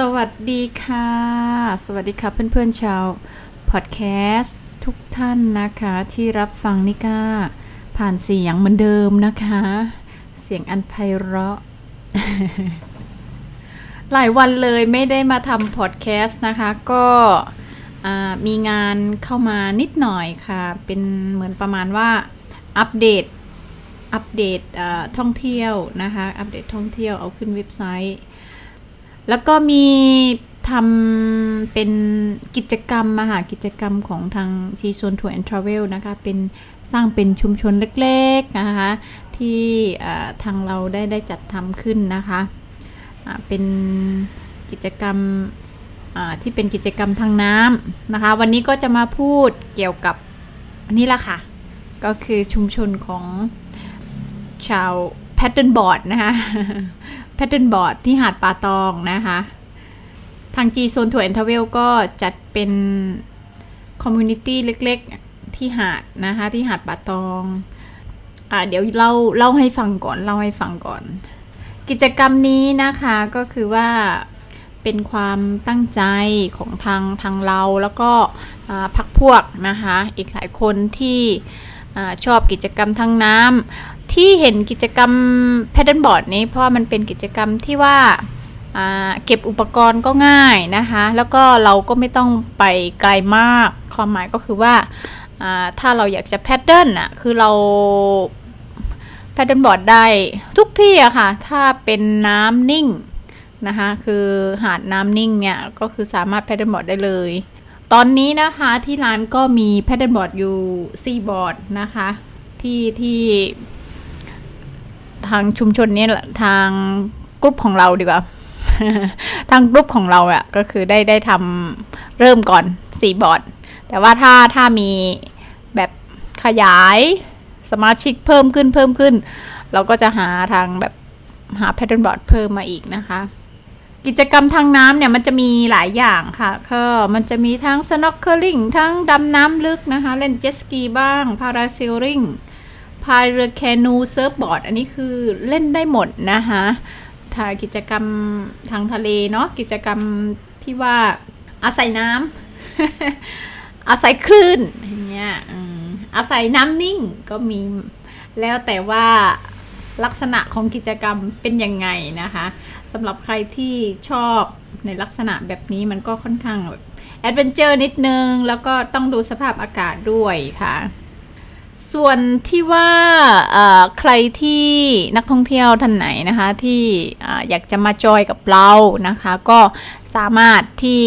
สวัสดีค่ะ สวัสดีค่ะเพื่อนๆชาวพอดแคสต์ทุกท่านนะคะที่รับฟังนิก้าผ่านเสียงเหมือนเดิมนะคะ เสียงอันไพเราะ หลายวันเลยไม่ได้มาทำพอดแคสต์นะคะ ก็มีงานเข้ามานิดหน่อยค่ะ เป็นเหมือนประมาณว่าอัปเดตอัปเดตท่องเที่ยวนะคะ อัปเดตท่องเที่ยวเอาขึ้นเว็บไซต์ แล้วก็มีทำเป็นกิจกรรมมาหากิจกรรมของทาง G Zone Tour and Travel นะคะ เป็นสร้างเป็นชุมชนเล็กๆนะคะ ที่ทางเราได้ได้จัดทำขึ้นนะคะเป็นกิจกรรมที่เป็นกิจกรรมทางน้ำนะคะ วันนี้ก็จะมาพูดเกี่ยวกับนี่ละค่ะ ก็คือชุมชนของชาว paddle board นะคะ paddle board ที่หาดป่าตองนะคะ ทาง G Zone Tour and Travel ก็จัดเป็น community เล็กๆที่หาดนะคะ ที่หาดป่าตองอ่าเดี๋ยวเล่าเล่าให้ฟังก่อนเล่าให้ฟังก่อน กิจกรรมนี้นะคะก็คือว่าเป็นความตั้งใจของทางทางเราแล้วก็พรรคพวกนะคะ อีกหลายคนที่ ชอบกิจกรรมทางน้ำที่เห็นกิจกรรม paddle board นี้เพราะว่ามันเป็นกิจกรรมที่ว่าเก็บอุปกรณ์ก็ง่ายนะคะ แล้วก็เราก็ไม่ต้องไปไกลมาก ความหมายก็คือว่าถ้าเราอยากจะ paddle อะคือเรา paddle board ได้ทุกที่อะค่ะ ถ้าเป็นน้ำนิ่งนะคะ คือหาดน้ำนิ่งเนี่ย ก็คือสามารถ paddle board ได้เลย ตอนนี้นะคะที่ร้านก็มี paddle board อยู่4บอร์ดนะคะ ที่ที่ ทางชุมชนนี้ทางกลุ่มของเราดีกว่า ทางกลุ่มของเราอะ่ะก็คือได้ได้ทำเริ่มก่อน4บอร์ด แต่ว่าถ้าถ้ามีแบบขยายสมาชิกเพิ่มขึ้นเพิ่มขึ้น เราก็จะหาทางแบบหา paddle board เพิ่มมาอีกนะคะ กิจกรรมทางน้ำเนี่ยมันจะมีหลายอย่างค่ะก็มันจะมีทั้ง snorkeling ทั้งดำน้ำลึกนะคะ เล่นเจ็ตสกีบ้าง parasailing พายเรือแคนู surfboard อันนี้คือเล่นได้หมดนะคะถ้ากิจกรรมทางทะเลเนาะกิจกรรมที่ว่าอาศัยน้ำ อาศัยคลื่นอย่างเงี้ยอาศัยน้ำนิ่งก็มีแล้วแต่ว่าลักษณะของกิจกรรมเป็นยังไงนะคะ สำหรับใครที่ชอบในลักษณะแบบนี้มันก็ค่อนข้างแบบ adventure นิดนึง แล้วก็ต้องดูสภาพอากาศด้วยค่ะ ส่วนที่ว่าใครที่นักท่องเที่ยวท่านไหนนะคะที่ออยากจะมาจอยกับเรานะคะ ก็สามารถที่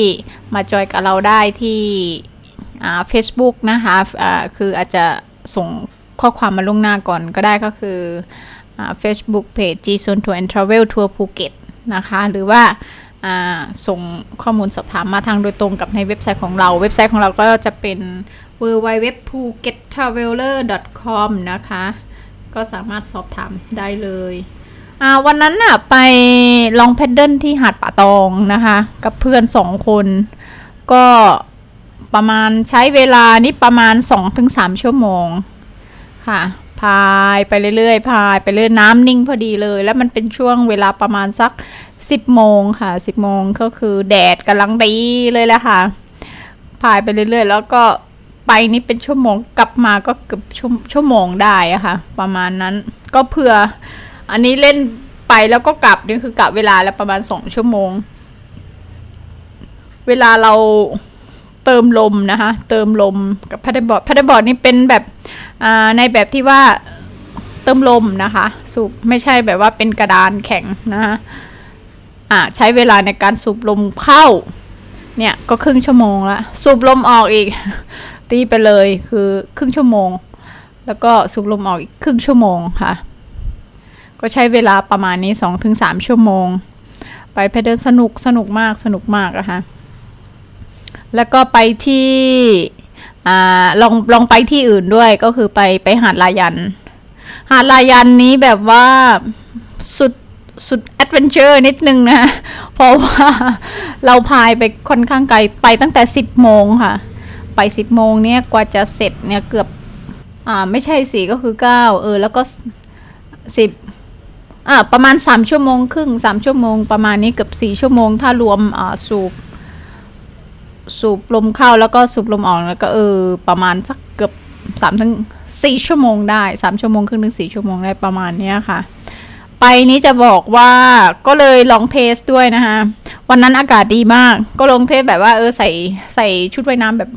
มาจอยกับเราได้ที่เฟซบุ๊กนะคะะคืออาจจะส่งข้อความมาล่วงหน้าก่อนก็ได้ก็คือ Facebook Page G Zone Tour and Travel Tour ภูเก็ต นะคะ หรือว่าส่งข้อมูลสอบถามมาทางโดยตรงกับในเว็บไซต์ของเรา เว็บไซต์ของเราก็จะเป็น w w w p h u k e t t r a v e l e r c o m นะคะ ก็สามารถสอบถามได้เลยวันนั้นน่ะไปลองแพดเดิลที่หาดป่าตองนะคะ กับเพื่อนสองคน ก็ประมาณใช้เวลานี่ประมาณ 2-3 ชั่วโมงค่ะ พายไปเรื่อยๆพายไปเรื่อยน้ำนิ่งพอดีเลย แล้วมันเป็นช่วงเวลาประมาณสักสิบโมงค่ะสิบโมงก็คือแดดกำลังดีเลยแหละค่ะพายไปเรื่อยๆ แล้วก็ไปนี่เป็นชั่วโมงกลับมาก็เกือบชั่วชั่วโมงได้อะค่ะ ประมาณนั้นก็เผื่อ อันนี้เล่นไปแล้วก็กลับนี่คือกลับเวลาแล้วประมาณสองชั่วโมง เวลาเราเติมลมนะคะ เติมลมกับพัดบอร์ดพัดบอร์ดนี่เป็นแบบ ในแบบที่ว่าเติมลมนะคะ สูบไม่ใช่แบบว่าเป็นกระดานแข็งนะคะใช้เวลาในการสูบลมเข้า เนี่ยก็ครึ่งชั่วโมงละสูบลมออกอีก ตีไปเลยคือครึ่งชั่วโมง แล้วก็สูบลมออกอีกครึ่งชั่วโมงค่ะ ก็ใช้เวลาประมาณนี้สองถึงสามชั่วโมง ไป paddle สนุกสนุกมากสนุกมากอะคะ่ะแล้วก็ไปที่ ลองลองไปที่อื่นด้วยก็คือไปไปหาดลายัน หาดลายันนี้แบบว่าสุดสุด adventure นิดนึงนะ เพราะว่าเราพายไปค่อนข้างไกลไปตั้งแต่สิบโมงค่ะ ไปสิบโมงเนี่ยกว่าจะเสร็จเนี่ยเกือบ อ่าไม่ใช่สี่ก็คือเก้าเออ แล้วก็สิบอ่าประมาณสามชั่วโมงครึ่งสามชั่วโมงประมาณนี้เกือบสี่ชั่วโมง ถ้ารวมอ่าสูบ สูบลมเข้าแล้วก็สูบลมออกแล้วก็เออประมาณสักเกือบสามถึงสี่ชั่วโมงได้สามชั่วโมงครึ่งถึงสี่ชั่วโมงได้ประมาณเนี้ยค่ะ ไปนี้จะบอกว่าก็เลยลองเทสด้วยนะคะวันนั้นอากาศดีมาก ก็ลองเทสแบบว่าเออใส่ใส่ชุดว่ายน้ำแบบ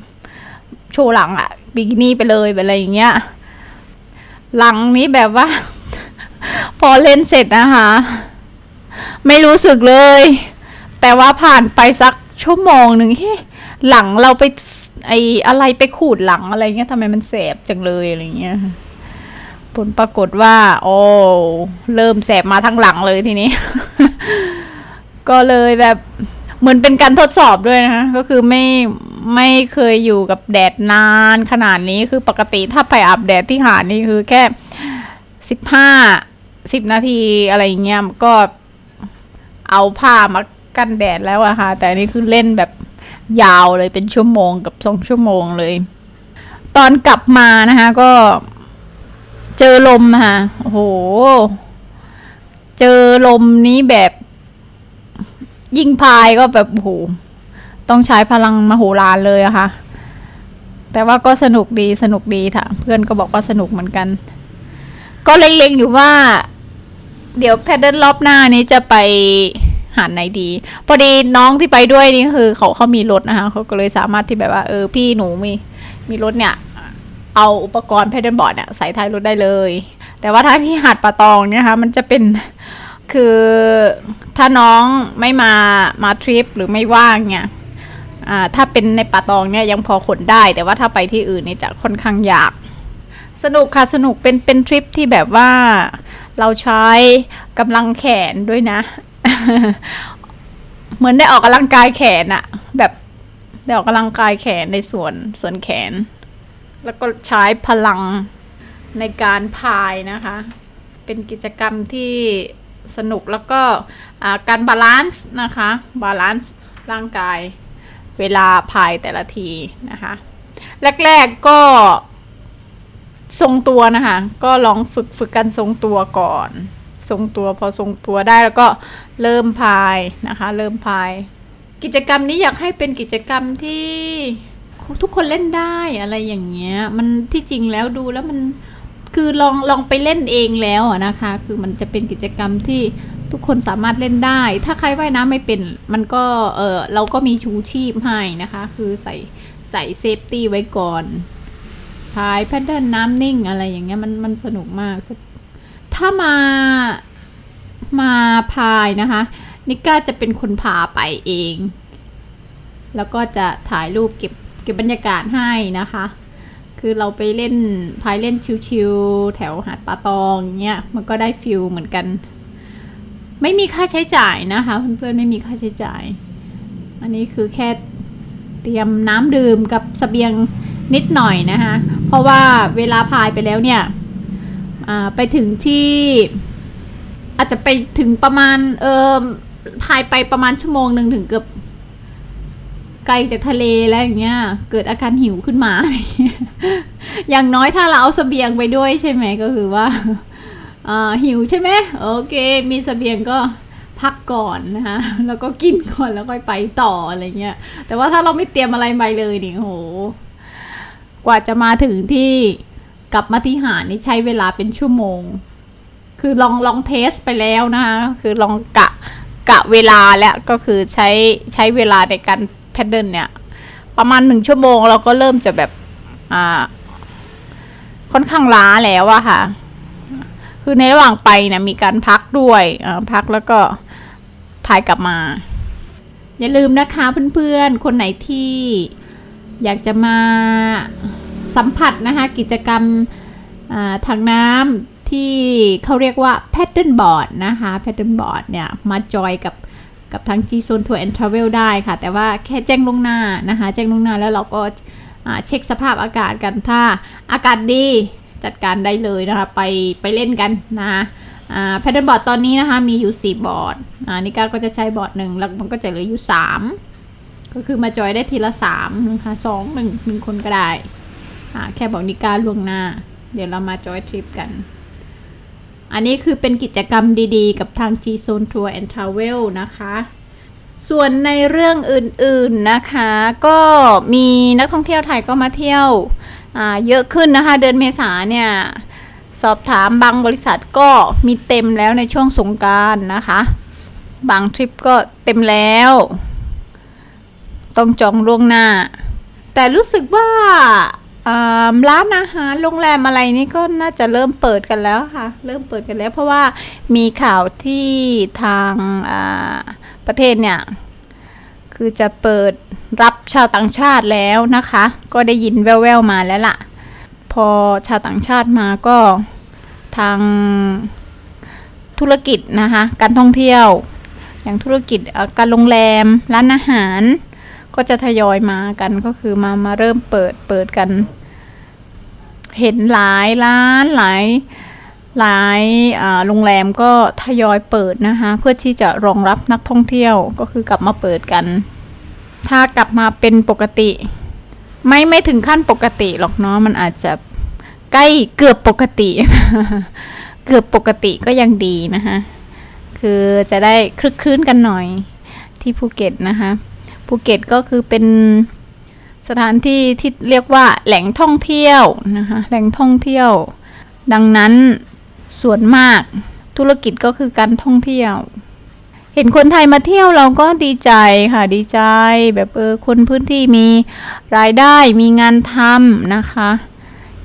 โชว์หลังอะบิกินี่ไปเลยแบบอะไรอย่างเงี้ยหลังนี้แบบว่า พอเล่นเสร็จนะคะ ไม่รู้สึกเลย แต่ว่าผ่านไปสักชั่วโมงหนึ่งเฮ้ หลังเราไปไออะไรไปขูดหลังอะไรเงี้ยทำไมมันแสบจังเลยอะไรเงี้ยผลปรากฏว่า โอ้เริ่มแสบมาทั้งหลังเลยทีนี้ ก็เลยแบบเหมือนเป็นการทดสอบด้วยนะคะก็คือไม่ไม่เคยอยู่กับแดดนานขนาดนี้คือปกติถ้าไปอาบแดดที่หาดนี่คือแค่สิบห้าสิบนาทีอะไรเงี้ยก็เอาผ้ามากันแดดแล้วอะค่ะ แต่อันนี้คือเล่นแบบ ยาวเลยเป็นชั่วโมงกับสองชั่วโมงเลย ตอนกลับมานะคะ ก็เจอลมนะคะโอ้โห เจอลมนี้แบบยิงพายก็แบบโอ้โหต้องใช้พลังมโหฬารเลยอะค่ะ แต่ว่าก็สนุกดีสนุกดีค่ะ เพื่อนก็บอกว่าสนุกเหมือนกัน ก็เล็งๆอยู่ว่า เดี๋ยวแพดเดิลรอบหน้านี้จะไป หาดไหนดี พอดีน้องที่ไปด้วยนี่คือเขาเขามีรถนะคะเขาก็เลยสามารถที่แบบว่า เออพี่หนูมีมีรถเนี่ย เอาอุปกรณ์แพดเดิลบอร์ดเนี่ยใส่ท้ายรถได้เลย แต่ว่าถ้าที่หาดปะตองเนี่ยค่ะมันจะเป็นคือถ้าน้องไม่มามาทริปหรือไม่ว่างเนี่ยถ้าเป็นในป่าตองเนี่ยยังพอขนได้ แต่ว่าถ้าไปที่อื่นนี่จะค่อนข้างยาก สนุกค่ะสนุกเป็นเป็นทริปที่แบบว่าเราใช้กำลังแขนด้วยนะ เหมือนได้ออกกำลังกายแขนอะแบบได้ออกกำลังกายแขนในส่วนส่วนแขน แล้วก็ใช้พลังในการพายนะคะ เป็นกิจกรรมที่สนุกแล้วก็การ balance นะคะ balance ร่างกายเวลาพายแต่ละทีนะคะ แรกๆก็ทรงตัวนะคะ ก็ลองฝึกฝึกกันทรงตัวก่อน ทรงตัวพอทรงตัวได้แล้วก็เริ่มพายนะคะ เริ่มพาย กิจกรรมนี้อยากให้เป็นกิจกรรมที่ทุกคนเล่นได้อะไรอย่างเงี้ย มันที่จริงแล้วดูแล้วมันคือลองลองไปเล่นเองแล้วนะคะ คือมันจะเป็นกิจกรรมที่ทุกคนสามารถเล่นได้ ถ้าใครว่ายน้ำไม่เป็น มันก็เออเราก็มีชูชีพให้นะคะ คือใส่ใส่เซฟตี้ไว้ก่อนพายแพดเดิลน้ำนิ่งอะไรอย่างเงี้ยมันมันสนุกมาก ถ้ามามาพายนะคะ นิก้าจะเป็นคนพาไปเอง แล้วก็จะถ่ายรูปเก็บเก็บบรรยากาศให้นะคะ คือเราไปเล่นพายเล่นชิวๆแถวหาดปาตองเงี้ยมันก็ได้ฟิลเหมือนกัน ไม่มีค่าใช้จ่ายนะคะเพื่อนๆไม่มีค่าใช้จ่าย อันนี้คือแค่เตรียมน้ำดื่มกับสเสบียงนิดหน่อยนะคะ เพราะว่าเวลาพายไปแล้วเนี่ย ไปถึงที่อาจจะไปถึงประมาณ เออพายไปประมาณชั่วโมงหนึ่งถึงเกือบไกลจากทะเลแล้วอย่างเงี้ย เกิดอาการหิวขึ้นมา อย่างน้อยถ้าเราเอาสเสบียงไปด้วยใช่ไหมก็คือว่าหิวใช่ไหมโอเค มีสเสบียงก็พักก่อนนะคะแล้วก็กินก่อนแล้วค่อยไปต่ออะไรเงี้ย แต่ว่าถ้าเราไม่เตรียมอะไรไปเลยนี่โห กว่าจะมาถึงที่ กลับมาที่หานี่ใช้เวลาเป็นชั่วโมง คือลองลองเทสไปแล้วนะคะคือลองกะกะเวลาแล้วก็คือใช้ใช้เวลาในการแพดเดิลเนี่ย ประมาณหนึ่งชั่วโมงเราก็เริ่มจะแบบอ่าค่อนข้างล้าแล้วอะค่ะ คือในระหว่างไปเนี่ยมีการพักด้วยพักแล้วก็พายกลับมา อย่าลืมนะคะเพื่อนๆ คนไหนที่อยากจะมา สัมผัสนะคะกิจกรรมทางน้ำที่เขาเรียกว่า paddle board นะคะ paddle board เนี่ย มาจอยกับกับทาง G Zone Tour and Travel ได้ค่ะ แต่ว่าแค่แจ้งลงหน้านะคะ แจ้งลงหน้าแล้วเราก็เช็คสภาพอากาศกันถ้าอากาศดีจัดการได้เลยนะคะ ไปไปเล่นกันนะคะแพดเดิลบอร์ดตอนนี้นะคะ มีอยู่ 4 บอร์ดอ่านิก้าก็จะใช้บอร์ดหนึ่งแล้วมันก็จะเหลืออยู่ 3 ก็คือมาจอยได้ทีละ3นะคะสองหนึ่งหนึ่งคนก็ได้ แค่บอกนิก้าล่วงหน้า เดี๋ยวเรามาจอยทริปกัน อันนี้คือเป็นกิจกรรมดีๆ กับทาง G Zone Tour and Travel นะคะ ส่วนในเรื่องอื่นๆนะคะ ก็มีนักท่องเที่ยวไทยก็มาเที่ยวเยอะขึ้นนะคะ เดือนเมษาเนี่ย สอบถามบางบริษัทก็มีเต็มแล้วในช่วงสงการนะคะ บางทริปก็เต็มแล้ว ต้องจองล่วงหน้า แต่รู้สึกว่า ร้านอาหารโรงแรมอะไรนี่ก็น่าจะเริ่มเปิดกันแล้วค่ะ เริ่มเปิดกันแล้ว เพราะว่ามีข่าวที่ทางประเทศเนี่ย คือจะเปิดรับชาวต่างชาติแล้วนะคะ ก็ได้ยินแว่วๆมาแล้วล่ะ พอชาวต่างชาติมาก็ทางธุรกิจนะคะ การท่องเที่ยว อย่างธุรกิจการโรงแรมร้านอาหาร ก็จะทยอยมากันก็คือมามาเริ่มเปิดเปิดกัน เห็นหลายร้านหลายหลายโรงแรมก็ทยอยเปิดนะคะเพื่อที่จะรองรับนักท่องเที่ยวก็คือกลับมาเปิดกัน ถ้ากลับมาเป็นปกติ ไม่ไม่ถึงขั้นปกติหรอกเนาะมันอาจจะใกล้เกือบปกติ เกือบปกติก็ยังดีนะคะคือจะได้คลึกคลื้นกันหน่อยที่ภูเก็ตนะคะ ภูเก็ตก็คือเป็นสถานที่ที่เรียกว่าแหล่งท่องเที่ยวนะคะแหล่งท่องเที่ยว ดังนั้นส่วนมากธุรกิจก็คือการท่องเที่ยว เห็นคนไทยมาเที่ยวเราก็ดีใจค่ะดีใจ แบบเออคนพื้นที่มีรายได้มีงานทำนะคะ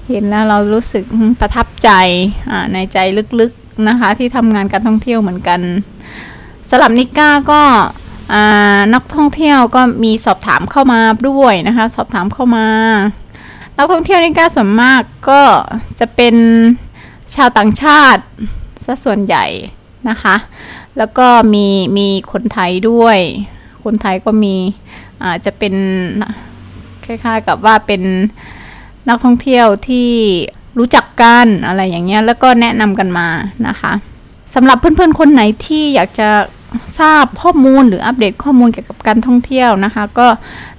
เห็นแล้วเรารู้สึกประทับใจในใจลึกๆนะคะ ที่ทำงานการท่องเที่ยวเหมือนกันสำหรับนิก้าก็ นักท่องเที่ยวก็มีสอบถามเข้ามาด้วยนะคะ สอบถามเข้ามา นักท่องเที่ยวในกาส่วนมากก็จะเป็นชาวต่างชาติซะส่วนใหญ่นะคะ แล้วก็มีมีคนไทยด้วย คนไทยก็มีอาจจะเป็นคล้ายๆกับว่าเป็นนักท่องเที่ยวที่รู้จักกันอะไรอย่างเงี้ยแล้วก็แนะนำกันมานะคะสำหรับเพื่อนๆคนไหนที่อยากจะ ทราบข้อมูลหรืออัปเดตข้อมูลเกี่ยวกับการท่องเที่ยวนะคะ ก็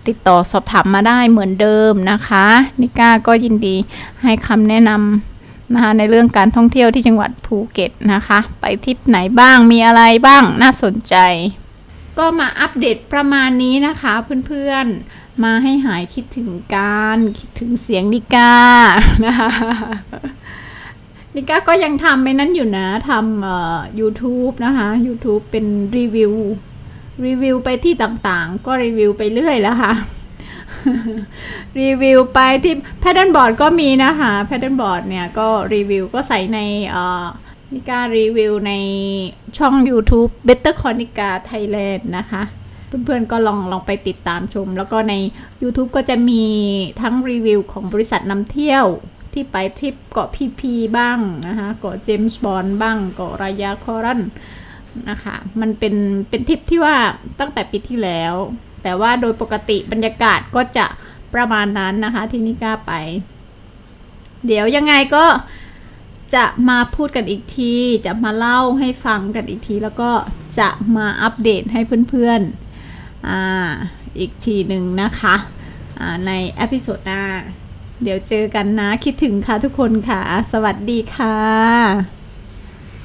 ติดต่อสอบถามมาได้เหมือนเดิมนะคะ นิก้าก็ยินดีให้คำแนะนำนะคะในเรื่องการท่องเที่ยวที่จังหวัดภูเก็ตนะคะ ไปทิปไหนบ้างมีอะไรบ้างน่าสนใจ ก็มาอัปเดตประมาณนี้นะคะเพื่อนๆมาให้หายคิดถึงการคิดถึงเสียงนิก้านะคะ นิก้าก็ยังทำไปนั้นอยู่นะทำเอ่อ YouTube นะคะ YouTube เป็นรีวิว รีวิวไปที่ต่างๆ ก็รีวิวไปเรื่อยแล้วค่ะ รีวิวไปที่แพทเทิร์นบอร์ดก็มีนะคะแพทเทิร์นบอร์ดเนี่ยก็รีวิวก็ใส่ในเอ่อนิก้ารีวิวในช่อง YouTube Better Conica Thailand นะคะ เพื่อนๆก็ลองลองไปติดตามชม แล้วก็ใน YouTube ก็จะมีทั้งรีวิวของบริษัทนำเที่ยว ที่ไปทริปเกาะพีพีบ้างนะคะเกาะเจมส์บอนบ้างเกาะรายาคอรันนะคะมันเป็นเป็นทริปที่ว่าตั้งแต่ปีที่แล้ว แต่ว่าโดยปกติบรรยากาศก็จะประมาณนั้นนะคะที่นิก้าไป เดี๋ยวยังไงก็จะมาพูดกันอีกที จะมาเล่าให้ฟังกันอีกที แล้วก็จะมาอัปเดตให้เพื่อนๆออีกทีหนึ่งนะคะในเอพิโซดหน้า เดี๋ยวเจอกันนะคิดถึงค่ะทุกคนค่ะ สวัสดีค่ะ